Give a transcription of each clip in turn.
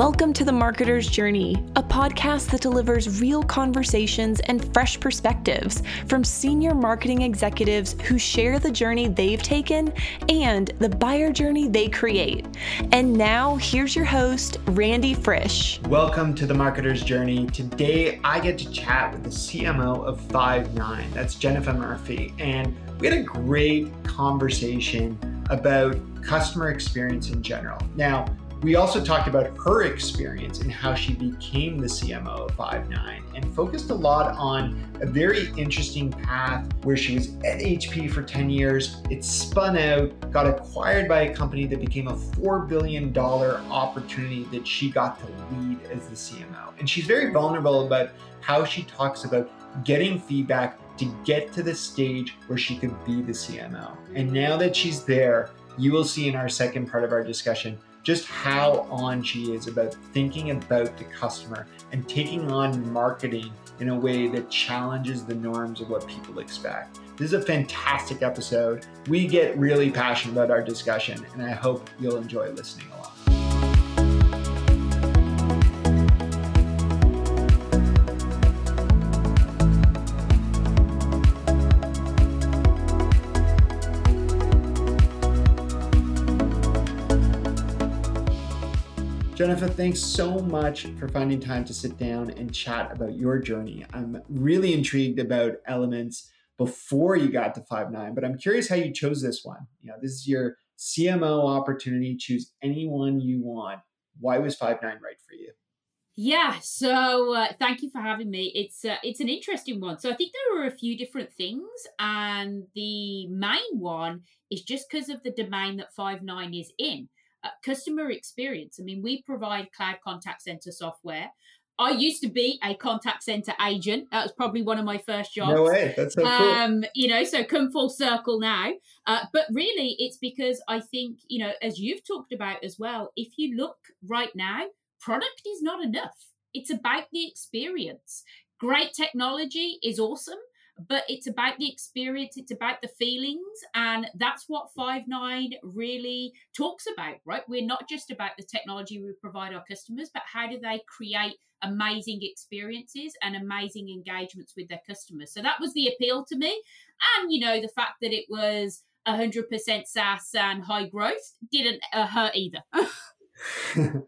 Welcome to The Marketer's Journey, a podcast that delivers real conversations and fresh perspectives from senior marketing executives who share the journey they've taken and the buyer journey they create. And now, here's your host, Randy Frisch. Welcome to The Marketer's Journey. Today, I get to chat with the CMO of Five9. That's Genefa Murphy. And we had a great conversation about customer experience in general. Now, we also talked about her experience and how she became the CMO of Five9 and focused a lot on a very interesting path where she was at HP for 10 years. It spun out, got acquired by a company that became a $4 billion opportunity that she got to lead as the CMO. And she's very vulnerable about how she talks about getting feedback to get to the stage where she could be the CMO. And now that she's there, you will see in our second part of our discussion just how on she is about thinking about the customer and taking on marketing in a way that challenges the norms of what people expect. This is a fantastic episode. We get really passionate about our discussion, and I hope you'll enjoy listening along. Genefa, thanks so much for finding time to sit down and chat about your journey. I'm really intrigued about elements before you got to Five9, but I'm curious how you chose this one. You know, this is your CMO opportunity. Choose anyone you want. Why was Five9 right for you? Yeah, so uh, thank you for having me. It's uh, it's an interesting one. So I think there are a few different things, and the main one is just because of the domain that Five9 is in uh, customer experience. I mean, we provide cloud contact center software. I used to be a contact center agent. That was probably one of my first jobs. No way, that's so cool. Um, you know, so come full circle now. Uh, but really, it's because I think you know, as you've talked about as well. If you look right now, product is not enough. It's about the experience. Great technology is awesome, but it's about the experience, it's about the feelings, and that's what Five9 really talks about, right? We're not just about the technology we provide our customers, but how do they create amazing experiences and amazing engagements with their customers. So that was the appeal to me. And, you know, the fact that it was 100% SaaS and high growth didn't uh, hurt either. no,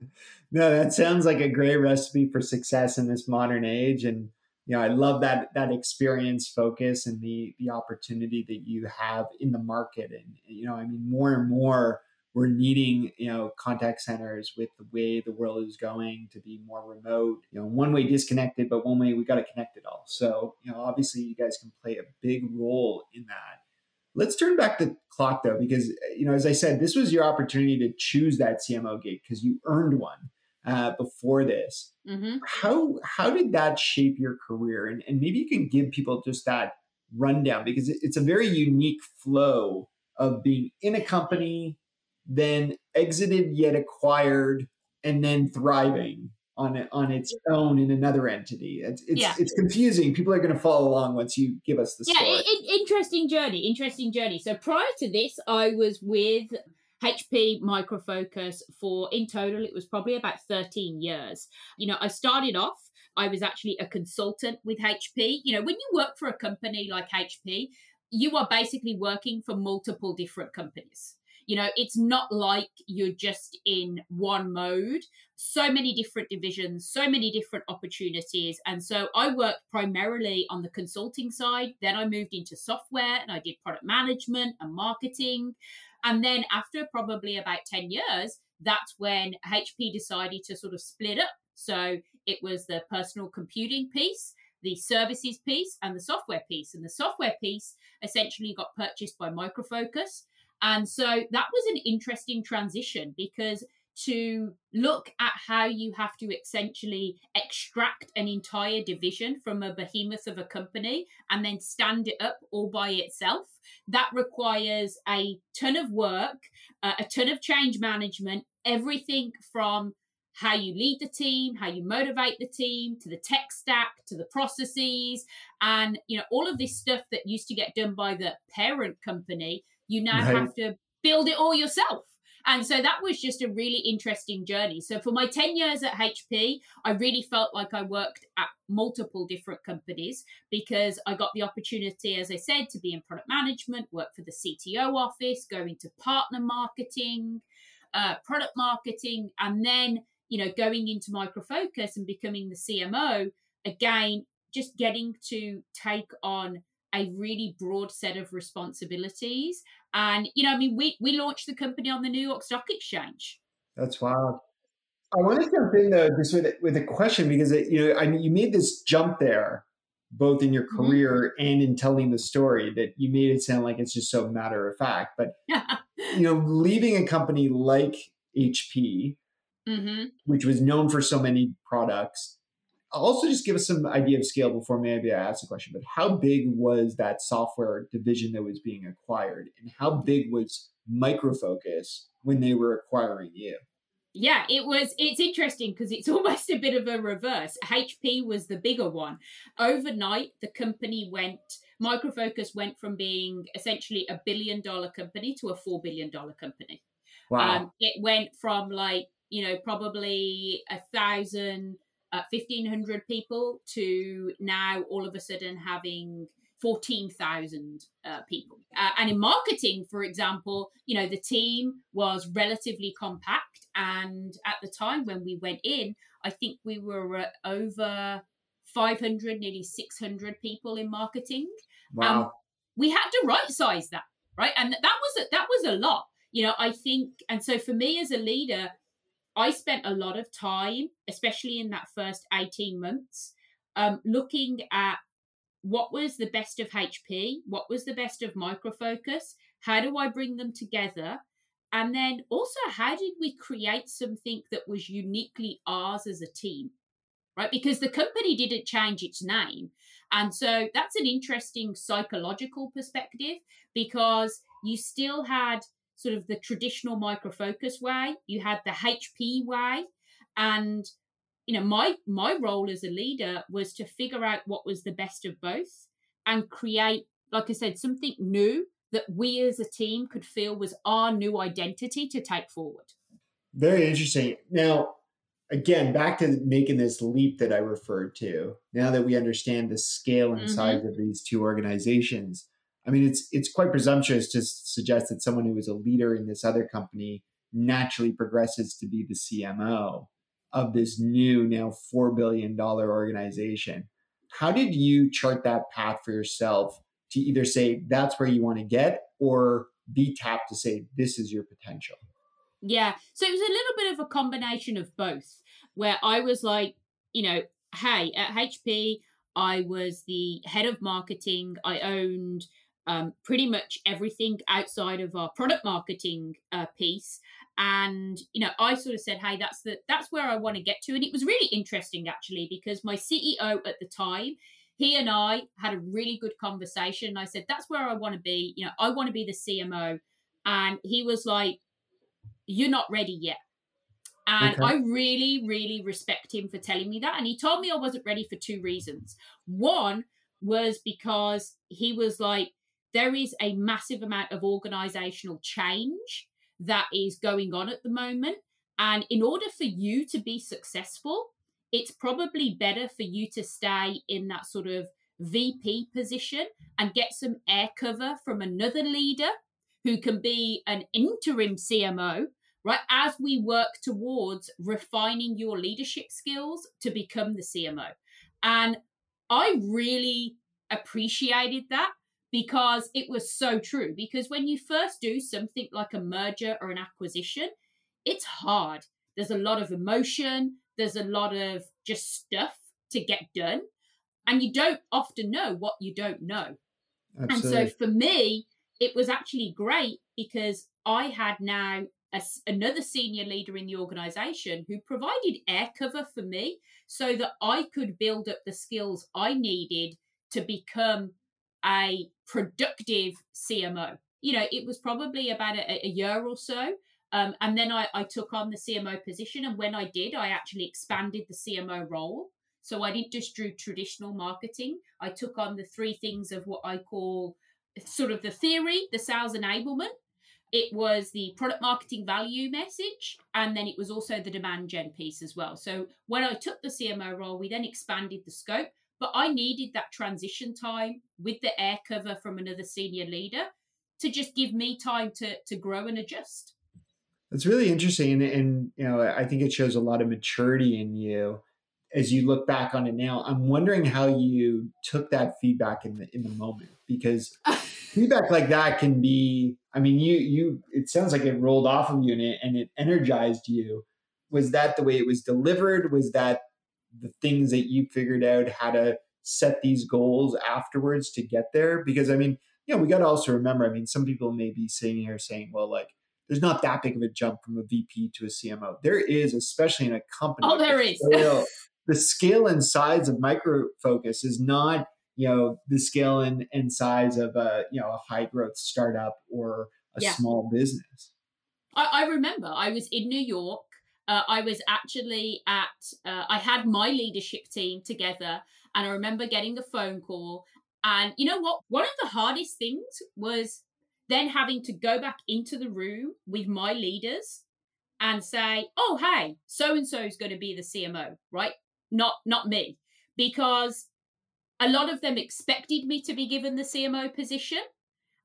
that sounds like a great recipe for success in this modern age. And you know, I love that that experience focus and the the opportunity that you have in the market. And you know, I mean, more and more we're needing you know contact centers with the way the world is going to be more remote. You know, one way disconnected, but one way we got to connect it all. So you know, obviously, you guys can play a big role in that. Let's turn back the clock though, because you know, as I said, this was your opportunity to choose that CMO gig because you earned one uh, before this. Mm-hmm. How how did that shape your career? And, and maybe you can give people just that rundown because it's a very unique flow of being in a company, then exited yet acquired, and then thriving on it on its own in another entity. It's it's, yeah. it's confusing. People are going to follow along once you give us the yeah, story. Yeah, interesting journey. Interesting journey. So prior to this, I was with HP Micro Focus for in total it was probably about 13 years. You know, I started off I was actually a consultant with HP. You know, when you work for a company like HP, you are basically working for multiple different companies. You know, it's not like you're just in one mode. So many different divisions, so many different opportunities. And so I worked primarily on the consulting side. Then I moved into software and I did product management and marketing. And then after probably about 10 years, that's when HP decided to sort of split up. So it was the personal computing piece, the services piece, and the software piece. And the software piece essentially got purchased by Micro Focus. And so that was an interesting transition because to look at how you have to essentially extract an entire division from a behemoth of a company and then stand it up all by itself. That requires a ton of work, uh, a ton of change management, everything from how you lead the team, how you motivate the team, to the tech stack, to the processes, and you know all of this stuff that used to get done by the parent company. You now right. have to build it all yourself And so that was just a really interesting journey. So for my 10 years at HP, I really felt like I worked at multiple different companies because I got the opportunity, as I said, to be in product management, work for the CTO office, go into partner marketing, uh, product marketing, and then, you know, going into Micro Focus and becoming the CMO, again, just getting to take on a really broad set of responsibilities. And, you know, I mean, we, we launched the company on the New York Stock Exchange. That's wild. I want to jump in though, just with, with a question because, it, you know, I mean, you made this jump there, both in your mm-hmm. career mm-hmm. and in telling the story that you made it sound like it's just so matter of fact. But, you know, leaving a company like HP, mm-hmm. which was known for so many products, also just give us some idea of scale before maybe I ask the question, but how big was that software division that was being acquired and how big was Micro Focus when they were acquiring you? Yeah, it was. It's interesting because it's almost a bit of a reverse. HP was the bigger one. Overnight, the company went, Micro Focus went from being essentially a billion dollar company to a $4 billion company. Wow. Um, it went from like, you know, probably a thousand uh, 1,500 people to now all of a sudden having 14,000 uh, people. Uh, and in marketing, for example, you know, the team was relatively compact. And at the time when we went in, I think we were at over 500, nearly 600 people in marketing. Wow. Um, we had to right size that, right? And that was a, that was a lot. You know, I think, and so for me as a leader, I spent a lot of time, especially in that first 18 months, um, looking at what was the best of HP, what was the best of Micro Focus, how do I bring them together? And then also, how did we create something that was uniquely ours as a team? Right? Because the company didn't change its name. And so that's an interesting psychological perspective because you still had sort of the traditional micro focus way, you had the HP way, and you know my my role as a leader was to figure out what was the best of both and create like i said something new that we as a team could feel was our new identity to take forward. Very interesting. Now again back to making this leap that i referred to now that we understand the scale and mm-hmm. size of these two organizations I mean, it's it's quite presumptuous to suggest that someone who is a leader in this other company naturally progresses to be the CMO of this new now four billion dollar organization. How did you chart that path for yourself to either say that's where you want to get or be tapped to say this is your potential? Yeah, so it was a little bit of a combination of both, where I was like, you know, hey, at HP, I was the head of marketing. I owned um, pretty much everything outside of our product marketing uh, piece and you know i sort of said hey that's the that's where i want to get to and it was really interesting actually because my ceo at the time he and i had a really good conversation i said that's where i want to be you know i want to be the cmo and he was like you're not ready yet and okay. I really, really respect him for telling me that. And he told me I wasn't ready for two reasons. One was because he was like, there is a massive amount of organizational change that is going on at the moment. And in order for you to be successful, it's probably better for you to stay in that sort of VP position and get some air cover from another leader who can be an interim CMO, right? As we work towards refining your leadership skills to become the CMO. And I really appreciated that because it was so true. Because when you first do something like a merger or an acquisition, it's hard. There's a lot of emotion, there's a lot of just stuff to get done. And you don't often know what you don't know. Absolutely. And so for me, it was actually great because I had now a, another senior leader in the organization who provided air cover for me so that I could build up the skills I needed to become a productive CMO. You know, it was probably about a, a year or so. Um, and then I, I took on the CMO position. And when I did, I actually expanded the CMO role. So I didn't just do traditional marketing. I took on the three things of what I call sort of the theory, the sales enablement, it was the product marketing value message, and then it was also the demand gen piece as well. So when I took the CMO role, we then expanded the scope, but I needed that transition time with the air cover from another senior leader to just give me time to to grow and adjust. That's really interesting, and, and you know I think it shows a lot of maturity in you as you look back on it now. I'm wondering how you took that feedback in the in the moment because feedback like that can be. I mean, you you it sounds like it rolled off of you and it and it energized you. Was that the way it was delivered? Was that the things that you figured out how to set these goals afterwards to get there? Because I mean, you know, we got to also remember. I mean, some people may be sitting here saying, "Well, like." There's not that big of a jump from a VP to a CMO. There is, especially in a company. Oh, there is. Scale, the scale and size of Micro Focus is not you know the scale and, and size of a you know a high growth startup or a yeah. small business I, I, remember i was in new york uh, i was actually at uh, i had my leadership team together and i remember getting a phone call. And you know what? One of the hardest things was then having to go back into the room with my leaders and say oh hey so and so is going to be the cmo right? Not not me. Because a lot of them expected me to be given the CMO position.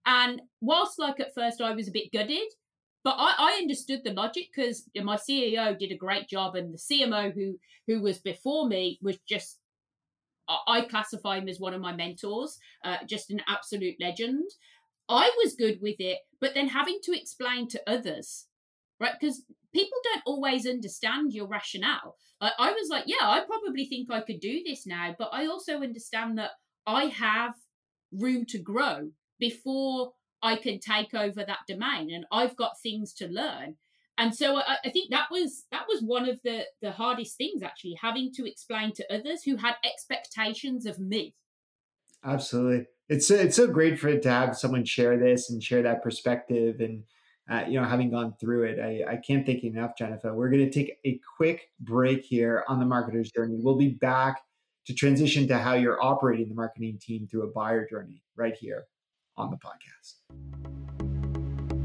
And whilst, like, at first I was a bit gutted, but I, I understood the logic because my CEO did a great job, and the CMO who who was before me was just I classify him as one of my mentors, uh, just an absolute legend. I was good with it, but then having to explain to others, right? Because people don't always understand your rationale. Like I was like, yeah, I probably think I could do this now, but I also understand that I have room to grow before I can take over that domain, and I've got things to learn. And so I, I think that was that was one of the the hardest things actually, having to explain to others who had expectations of me. Absolutely, it's it's so great for to have someone share this and share that perspective and uh, you know, having gone through it, I, I can't thank you enough, Genefa. We're going to take a quick break here on the marketer's journey. We'll be back to transition to how you're operating the marketing team through a buyer journey right here on the podcast.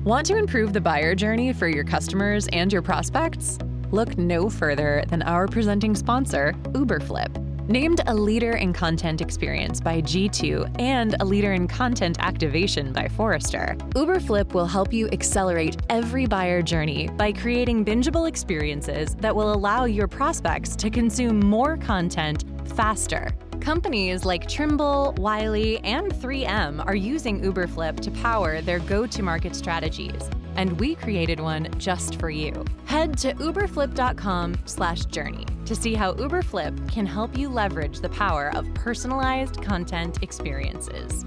Want to improve the buyer journey for your customers and your prospects? Look no further than our presenting sponsor, Uberflip. Named a leader in content experience by G2 and a leader in content activation by Forrester, Uberflip will help you accelerate every buyer journey by creating bingeable experiences that will allow your prospects to consume more content faster. Companies like Trimble, Wiley, and 3M are using Uberflip to power their go to market strategies and we created one just for you. Head to uberflip.com/journey to see how Uberflip can help you leverage the power of personalized content experiences.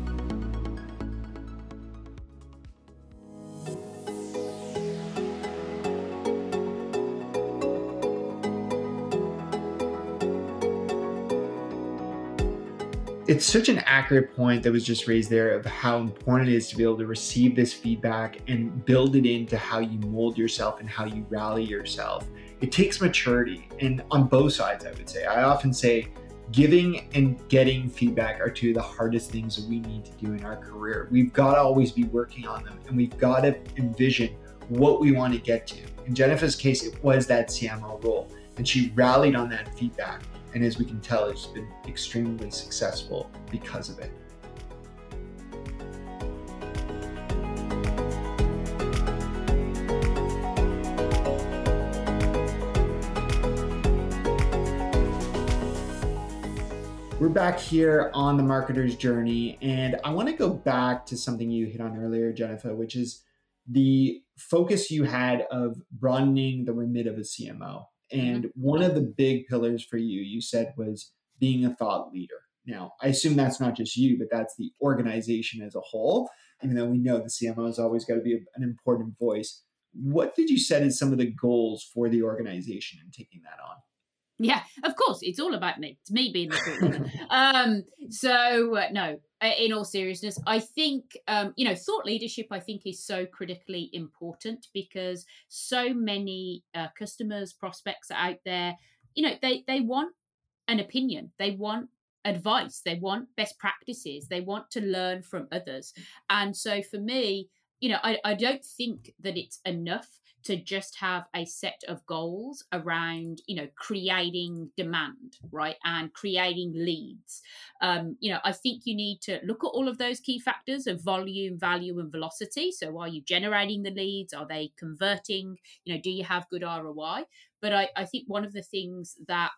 It's such an accurate point that was just raised there of how important it is to be able to receive this feedback and build it into how you mold yourself and how you rally yourself. It takes maturity, and on both sides, I would say. I often say giving and getting feedback are two of the hardest things that we need to do in our career. We've got to always be working on them, and we've got to envision what we want to get to. In Genefa's case, it was that CMO role, and she rallied on that feedback and as we can tell, it's been extremely successful because of it. We're back here on the marketer's journey, and I want to go back to something you hit on earlier, Genefa, which is the focus you had of broadening the remit of a CMO. And mm-hmm. one of the big pillars for you, you said, was being a thought leader. Now, I assume that's not just you, but that's the organization as a whole, even though we know the CMO has always got to be an important voice. What did you set as some of the goals for the organization and taking that on? Yeah, of course, it's all about me. It's me being the thought um, so uh, no, in all seriousness, I think um, you know thought leadership. I think is so critically important because so many uh, customers, prospects are out there. You know, they they want an opinion. They want advice. They want best practices. They want to learn from others. And so for me, you know, I, I don't think that it's enough to just have a set of goals around you know creating demand right and creating leads. Um, you know i think you need to look at all of those key factors of volume value and velocity. So are you generating the leads? Are they converting? You know do you have good roi but I, I think one of the things that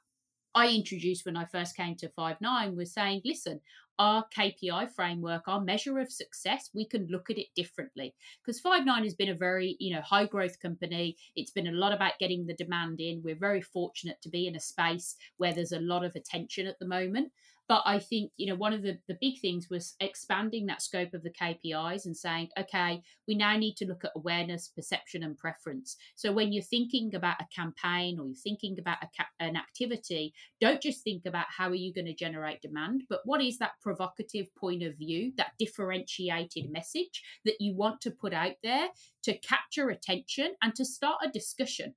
I introduced when I first came to Five9 was saying, listen, our KPI framework, our measure of success, we can look at it differently. Because Five9 has been a very, you know, high growth company. It's been a lot about getting the demand in. We're very fortunate to be in a space where there's a lot of attention at the moment. But I think, you know, one of the, the big things was expanding that scope of the KPIs and saying, okay, we now need to look at awareness, perception, and preference. So when you're thinking about a campaign or you're thinking about a ca- an activity, don't just think about how are you going to generate demand, but what is that provocative point of view, that differentiated message that you want to put out there to capture attention and to start a discussion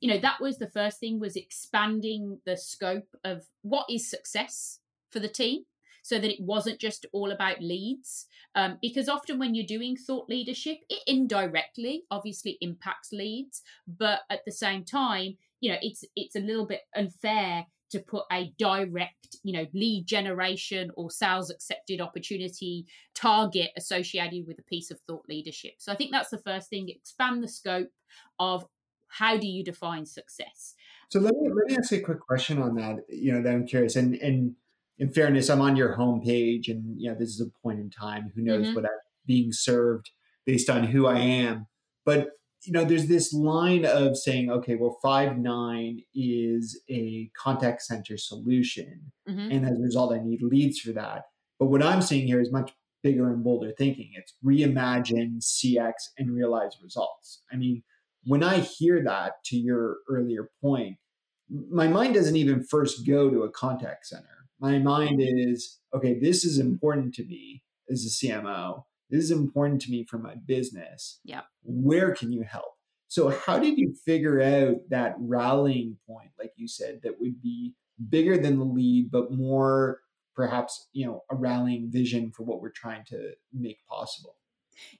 you know that was the first thing was expanding the scope of what is success for the team so that it wasn't just all about leads. Um, because often when you're doing thought leadership, it indirectly obviously impacts leads, but at the same time, you know, it's it's a little bit unfair to put a direct, you know, lead generation or sales accepted opportunity target associated with a piece of thought leadership. So I think that's the first thing. Expand the scope of how do you define success. So let me let me ask you a quick question on that. You know, that I'm curious. And and in fairness, I'm on your homepage, and you know, this is a point in time. Who knows mm-hmm. what I'm being served based on who I am. But you know, there's this line of saying, okay, well, Five9 is a contact center solution, mm-hmm. and as a result, I need leads for that. But what I'm seeing here is much bigger and bolder thinking. It's reimagine CX and realize results. I mean, when I hear that, to your earlier point, my mind doesn't even first go to a contact center. My mind is, okay, this is important to me as a CMO. This is important to me for my business. Yeah. Where can you help? So, how did you figure out that rallying point, like you said, that would be bigger than the lead, but more perhaps, you know, a rallying vision for what we're trying to make possible?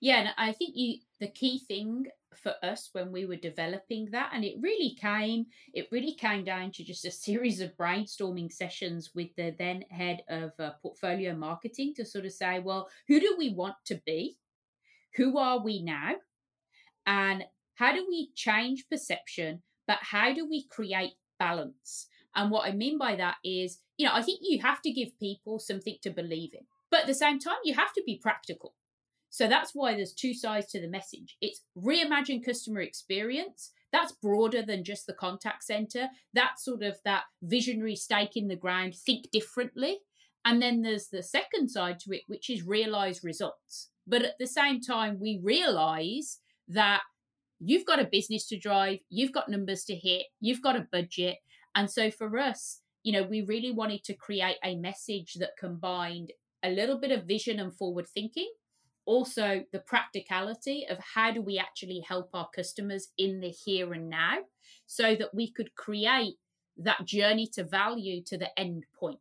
Yeah, and I think you the key thing for us when we were developing that and it really came it really came down to just a series of brainstorming sessions with the then head of uh, portfolio marketing to sort of say well who do we want to be? Who are we now? And how do we change perception but how do we create balance? And what i mean by that is you know i think you have to give people something to believe in but at the same time you have to be practical so that's why there's two sides to the message. It's reimagine customer experience. That's broader than just the contact center. That's sort of that visionary stake in the ground, think differently. And then there's the second side to it, which is realize results. But at the same time, we realize that you've got a business to drive, you've got numbers to hit, you've got a budget. And so for us, you know, we really wanted to create a message that combined a little bit of vision and forward thinking also the practicality of how do we actually help our customers in the here and now so that we could create that journey to value to the end point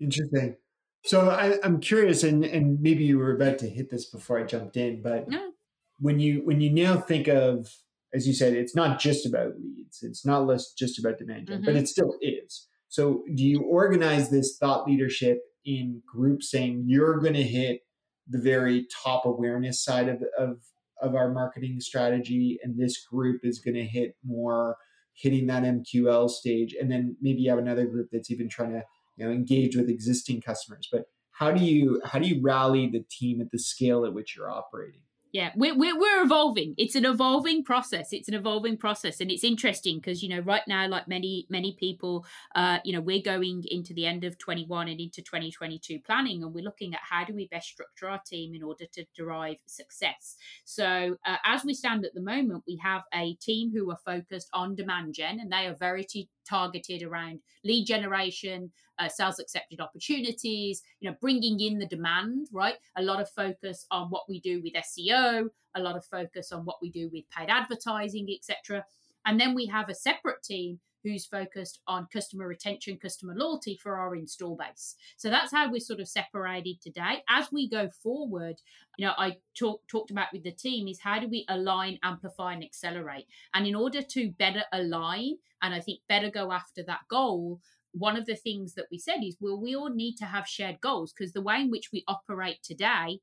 interesting so I, am curious and and maybe you were about to hit this before i jumped in but no. when you when you now think of as you said it's not just about leads it's not less just about demand gen mm-hmm. but it still is so do you organize this thought leadership in groups saying you're going to hit the very top awareness side of, of, of our marketing strategy. And this group is going to hit more hitting that MQL stage. And then maybe you have another group that's even trying to you know, engage with existing customers. But how do you how do you rally the team at the scale at which you're operating? Yeah we're, we're, we're evolving. It's an evolving process. It's an evolving process and it's interesting because you know right now like many many people uh you know we're going into the end of 21 and into 2022 planning and we're looking at how do we best structure our team in order to derive success. So uh, as we stand at the moment we have a team who are focused on demand gen and they are very t- targeted around lead generation, uh, sales accepted opportunities, you know, bringing in the demand, right? A lot of focus on what we do with SEO, a lot of focus on what we do with paid advertising, etc. And then we have a separate team who's focused on customer retention, customer loyalty for our install base. So that's how we're sort of separated today. As we go forward, you know, I talk, talked about with the team is how do we align, amplify, and accelerate? And in order to better align and I think better go after that goal, one of the things that we said is well we all need to have shared goals because the way in which we operate today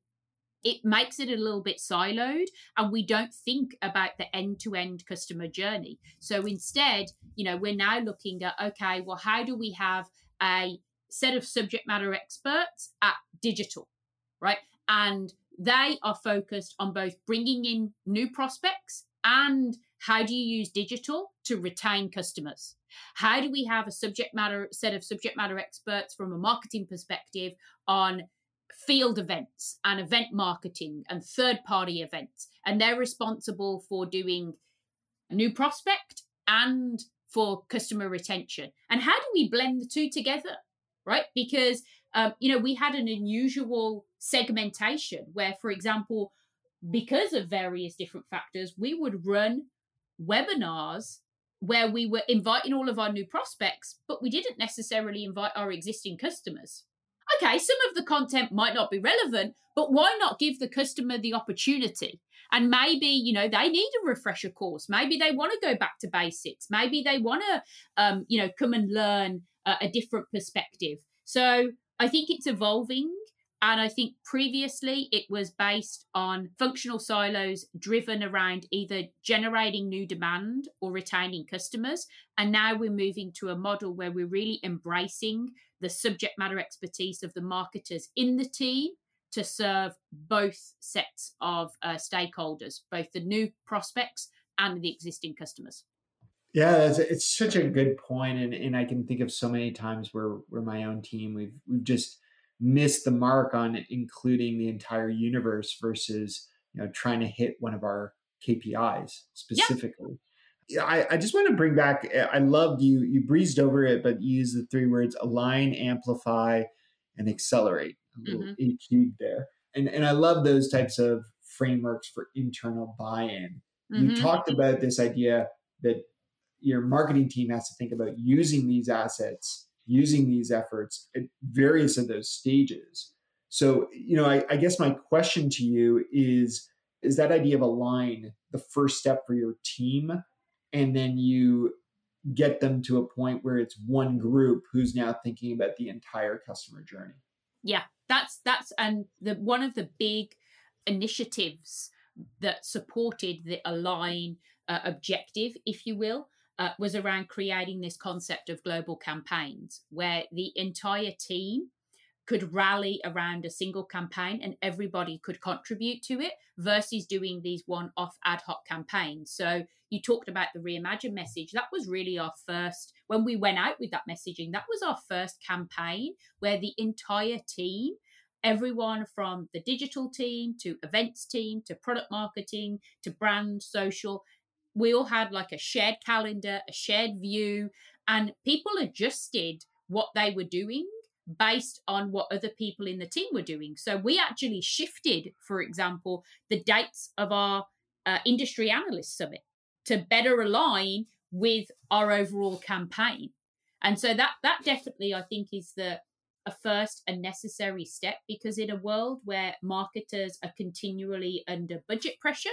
it makes it a little bit siloed and we don't think about the end to end customer journey. So instead, you know, we're now looking at okay, well, how do we have a set of subject matter experts at digital, right? And they are focused on both bringing in new prospects and how do you use digital to retain customers? How do we have a subject matter set of subject matter experts from a marketing perspective on field events and event marketing and third party events. And they're responsible for doing new prospect and for customer retention. And how do we blend the two together? Right? Because, um, you know, we had an unusual segmentation where, for example, because of various different factors, we would run webinars where we were inviting all of our new prospects, but we didn't necessarily invite our existing customers okay, some of the content might not be relevant, but why not give the customer the opportunity? And maybe, you know, they need a refresher course. Maybe they want to go back to basics. Maybe they want to, um, you know, come and learn uh, a different perspective. So I think it's evolving. And I think previously it was based on functional silos driven around either generating new demand or retaining customers. And now we're moving to a model where we're really embracing the subject matter expertise of the marketers in the team to serve both sets of uh, stakeholders, both the new prospects and the existing customers. Yeah, it's such a good point, and, and I can think of so many times where where my own team we've we've just missed the mark on including the entire universe versus you know trying to hit one of our KPIs specifically. Yeah. I, I just want to bring back I loved you you breezed over it, but you used the three words align, amplify, and accelerate. A little mm-hmm. A there. And and I love those types of frameworks for internal buy-in. Mm-hmm. You talked about this idea that your marketing team has to think about using these assets using these efforts at various of those stages. So, you know, I, I guess my question to you is is that idea of align the first step for your team? And then you get them to a point where it's one group who's now thinking about the entire customer journey. Yeah, that's that's and the one of the big initiatives that supported the align uh, objective, if you will, uh, was around creating this concept of global campaigns where the entire team could rally around a single campaign and everybody could contribute to it versus doing these one off ad hoc campaigns. So you talked about the reimagine message. That was really our first, when we went out with that messaging, that was our first campaign where the entire team everyone from the digital team to events team to product marketing to brand social we all had like a shared calendar, a shared view, and people adjusted what they were doing based on what other people in the team were doing. So we actually shifted, for example, the dates of our uh, industry analyst summit to better align with our overall campaign. And so that that definitely I think is the a first and necessary step because in a world where marketers are continually under budget pressure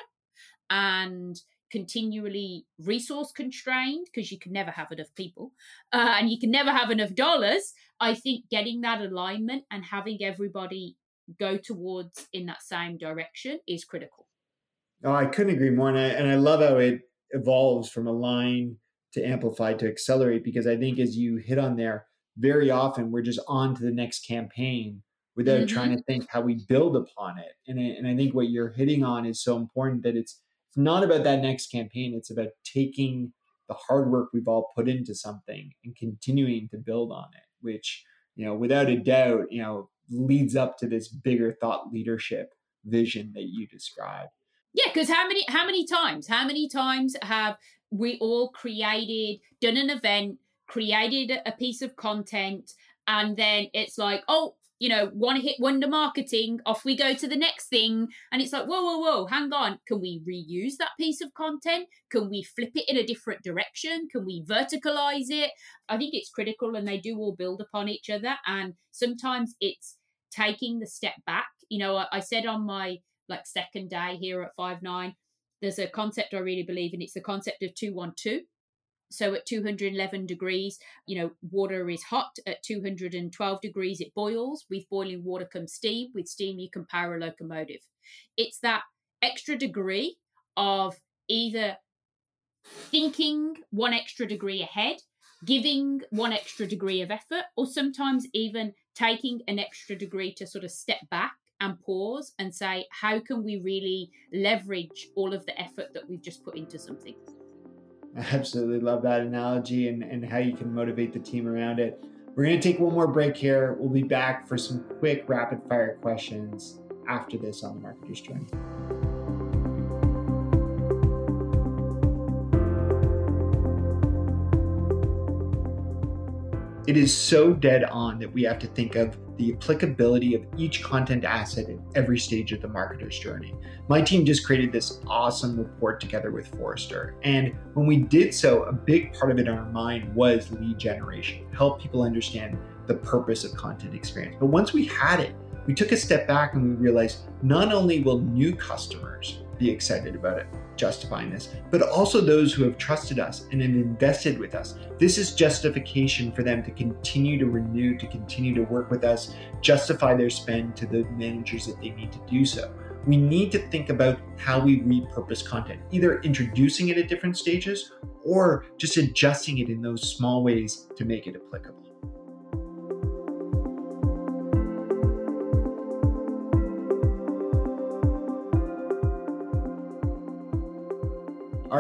and continually resource constrained because you can never have enough people uh, and you can never have enough dollars i think getting that alignment and having everybody go towards in that same direction is critical oh i couldn't agree more and i, and I love how it evolves from align to amplify to accelerate because i think as you hit on there very often we're just on to the next campaign without mm-hmm. trying to think how we build upon it and, and i think what you're hitting on is so important that it's it's not about that next campaign. It's about taking the hard work we've all put into something and continuing to build on it, which, you know, without a doubt, you know, leads up to this bigger thought leadership vision that you described. Yeah, because how many how many times, how many times have we all created, done an event, created a piece of content, and then it's like, oh, you know, one hit wonder marketing, off we go to the next thing. And it's like, whoa, whoa, whoa, hang on. Can we reuse that piece of content? Can we flip it in a different direction? Can we verticalize it? I think it's critical and they do all build upon each other. And sometimes it's taking the step back. You know, I, I said on my like second day here at Five9, there's a concept I really believe in. It's the concept of 212 so at 211 degrees, you know, water is hot. At 212 degrees, it boils. With boiling water comes steam. With steam, you can power a locomotive. It's that extra degree of either thinking one extra degree ahead, giving one extra degree of effort, or sometimes even taking an extra degree to sort of step back and pause and say, how can we really leverage all of the effort that we've just put into something? I absolutely love that analogy and, and how you can motivate the team around it. We're going to take one more break here. We'll be back for some quick rapid fire questions after this on the Marketer's Journey. It is so dead on that we have to think of the applicability of each content asset at every stage of the marketer's journey. My team just created this awesome report together with Forrester. And when we did so, a big part of it in our mind was lead generation, help people understand the purpose of content experience. But once we had it, we took a step back and we realized not only will new customers be excited about it, justifying this, but also those who have trusted us and have invested with us. This is justification for them to continue to renew, to continue to work with us, justify their spend to the managers that they need to do so. We need to think about how we repurpose content, either introducing it at different stages or just adjusting it in those small ways to make it applicable.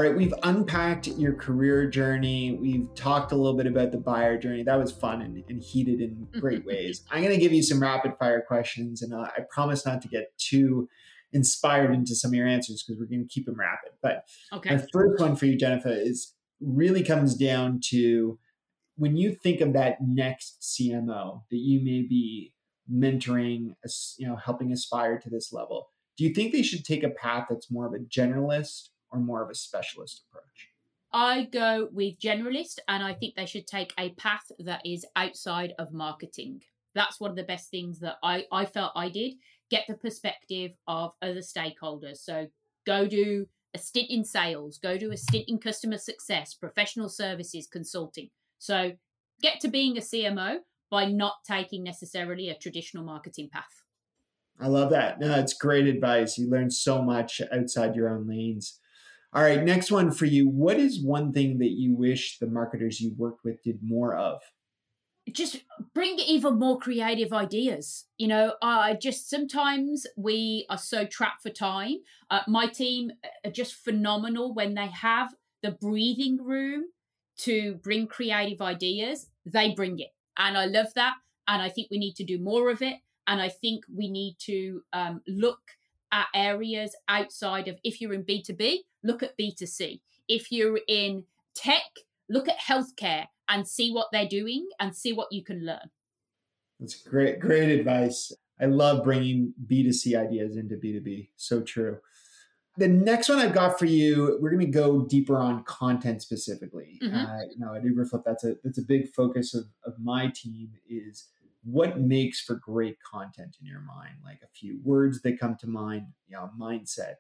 All right, we've unpacked your career journey. We've talked a little bit about the buyer journey. That was fun and, and heated in great ways. I'm going to give you some rapid fire questions, and uh, I promise not to get too inspired into some of your answers because we're going to keep them rapid. But okay. my first one for you, Genefa, is really comes down to when you think of that next CMO that you may be mentoring, you know, helping aspire to this level. Do you think they should take a path that's more of a generalist or more of a specialist approach? I go with generalist, and I think they should take a path that is outside of marketing. That's one of the best things that I, I felt I did. Get the perspective of other stakeholders. So go do a stint in sales, go do a stint in customer success, professional services, consulting. So get to being a CMO by not taking necessarily a traditional marketing path. I love that. No, it's great advice. You learn so much outside your own lanes. All right, next one for you. What is one thing that you wish the marketers you worked with did more of? Just bring even more creative ideas. You know, I uh, just sometimes we are so trapped for time. Uh, my team are just phenomenal when they have the breathing room to bring creative ideas. They bring it, and I love that. And I think we need to do more of it. And I think we need to um, look at areas outside of if you're in B2B, look at B2C. If you're in tech, look at healthcare and see what they're doing and see what you can learn. That's great, great advice. I love bringing B2C ideas into B2B. So true. The next one I've got for you, we're going to go deeper on content specifically. Mm-hmm. Uh, you know, at Uberflip, that's a that's a big focus of, of my team is what makes for great content in your mind like a few words that come to mind you know mindset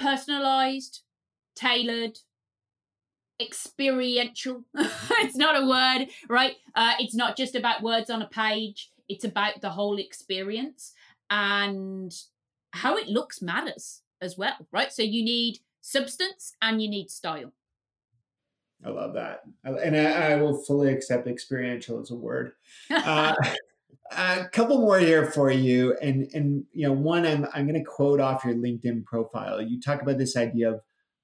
personalized tailored experiential. It's not a word right? Uh, it's not just about words on a page. It's about the whole experience and how it looks matters as well right? So you need substance and you need style. I love that, and I, I, will fully accept experiential as a word. Uh, a couple more here for you, and and you know, one I'm I'm going to quote off your LinkedIn profile. You talk about this idea of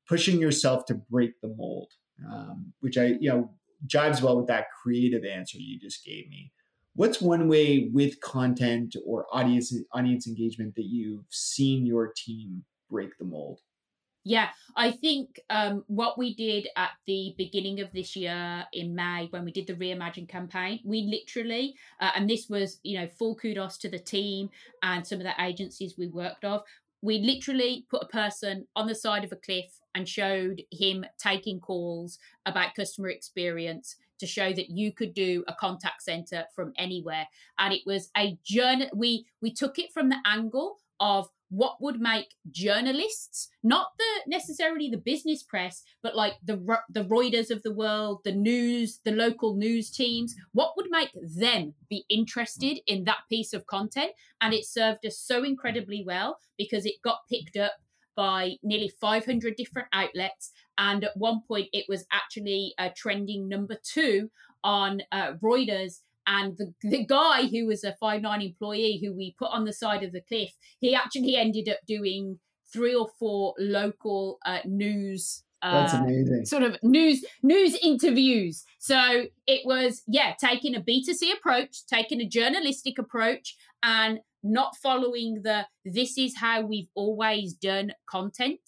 pushing yourself to break the mold, um, which I you know jives well with that creative answer you just gave me. What's one way with content or audience audience engagement that you've seen your team break the mold? Yeah, I think um, what we did at the beginning of this year in May when we did the Reimagine campaign, we literally, uh, and this was, you know, full kudos to the team and some of the agencies we worked of. We literally put a person on the side of a cliff and showed him taking calls about customer experience to show that you could do a contact center from anywhere and it was a journey we we took it from the angle of what would make journalists not the necessarily the business press but like the the Reuters of the world the news the local news teams what would make them be interested in that piece of content? And it served us so incredibly well because it got picked up by nearly 500 different outlets. And at one point it was actually uh, trending number 2 on uh, Reuters and the, the guy who was a Five9 employee who we put on the side of the cliff he actually ended up doing three or four local uh, news that's uh, amazing. Sort of news news interviews. So it was yeah, taking a B2C approach, taking a journalistic approach, and not following the this is how we've always done content.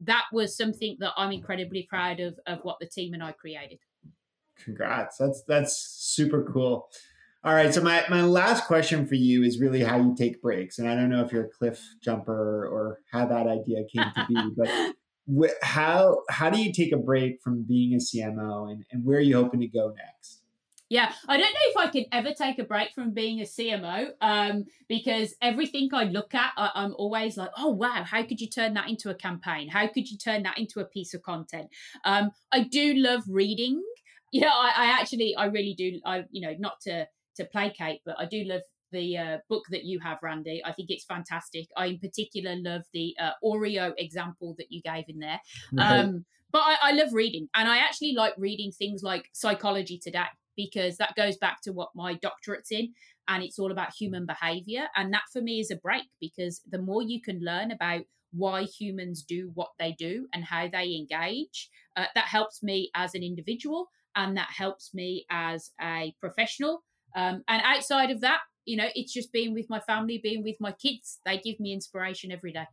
That was something that I'm incredibly proud of of what the team and I created. Congrats. That's that's super cool. All right. So my, my last question for you is really how you take breaks. And I don't know if you're a cliff jumper or how that idea came to be, but how how do you take a break from being a CMO and, and where are you hoping to go next? Yeah, I don't know if I could ever take a break from being a CMO um, because everything I look at, I, I'm always like, oh, wow, how could you turn that into a campaign? How could you turn that into a piece of content? Um, I do love reading you know, I, I actually, I really do. I, you know, not to to placate, but I do love the uh, book that you have, Randy. I think it's fantastic. I, in particular, love the uh, Oreo example that you gave in there. Right. Um, but I, I love reading, and I actually like reading things like Psychology Today because that goes back to what my doctorate's in, and it's all about human behavior. And that for me is a break because the more you can learn about why humans do what they do and how they engage, uh, that helps me as an individual and that helps me as a professional. Um, and outside of that, you know, it's just being with my family, being with my kids. They give me inspiration every day.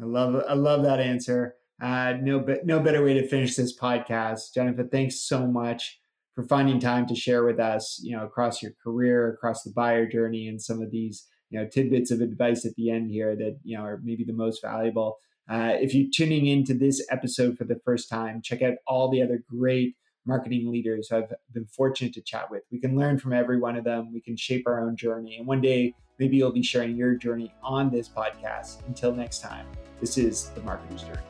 I love I love that answer. Uh, no, but no better way to finish this podcast, Genefa. Thanks so much for finding time to share with us. You know, across your career, across the buyer journey, and some of these you know tidbits of advice at the end here that you know are maybe the most valuable. Uh, if you're tuning into this episode for the first time, check out all the other great marketing leaders I've been fortunate to chat with. We can learn from every one of them. We can shape our own journey. And one day, maybe you'll be sharing your journey on this podcast. Until next time, this is The Marketer's Journey.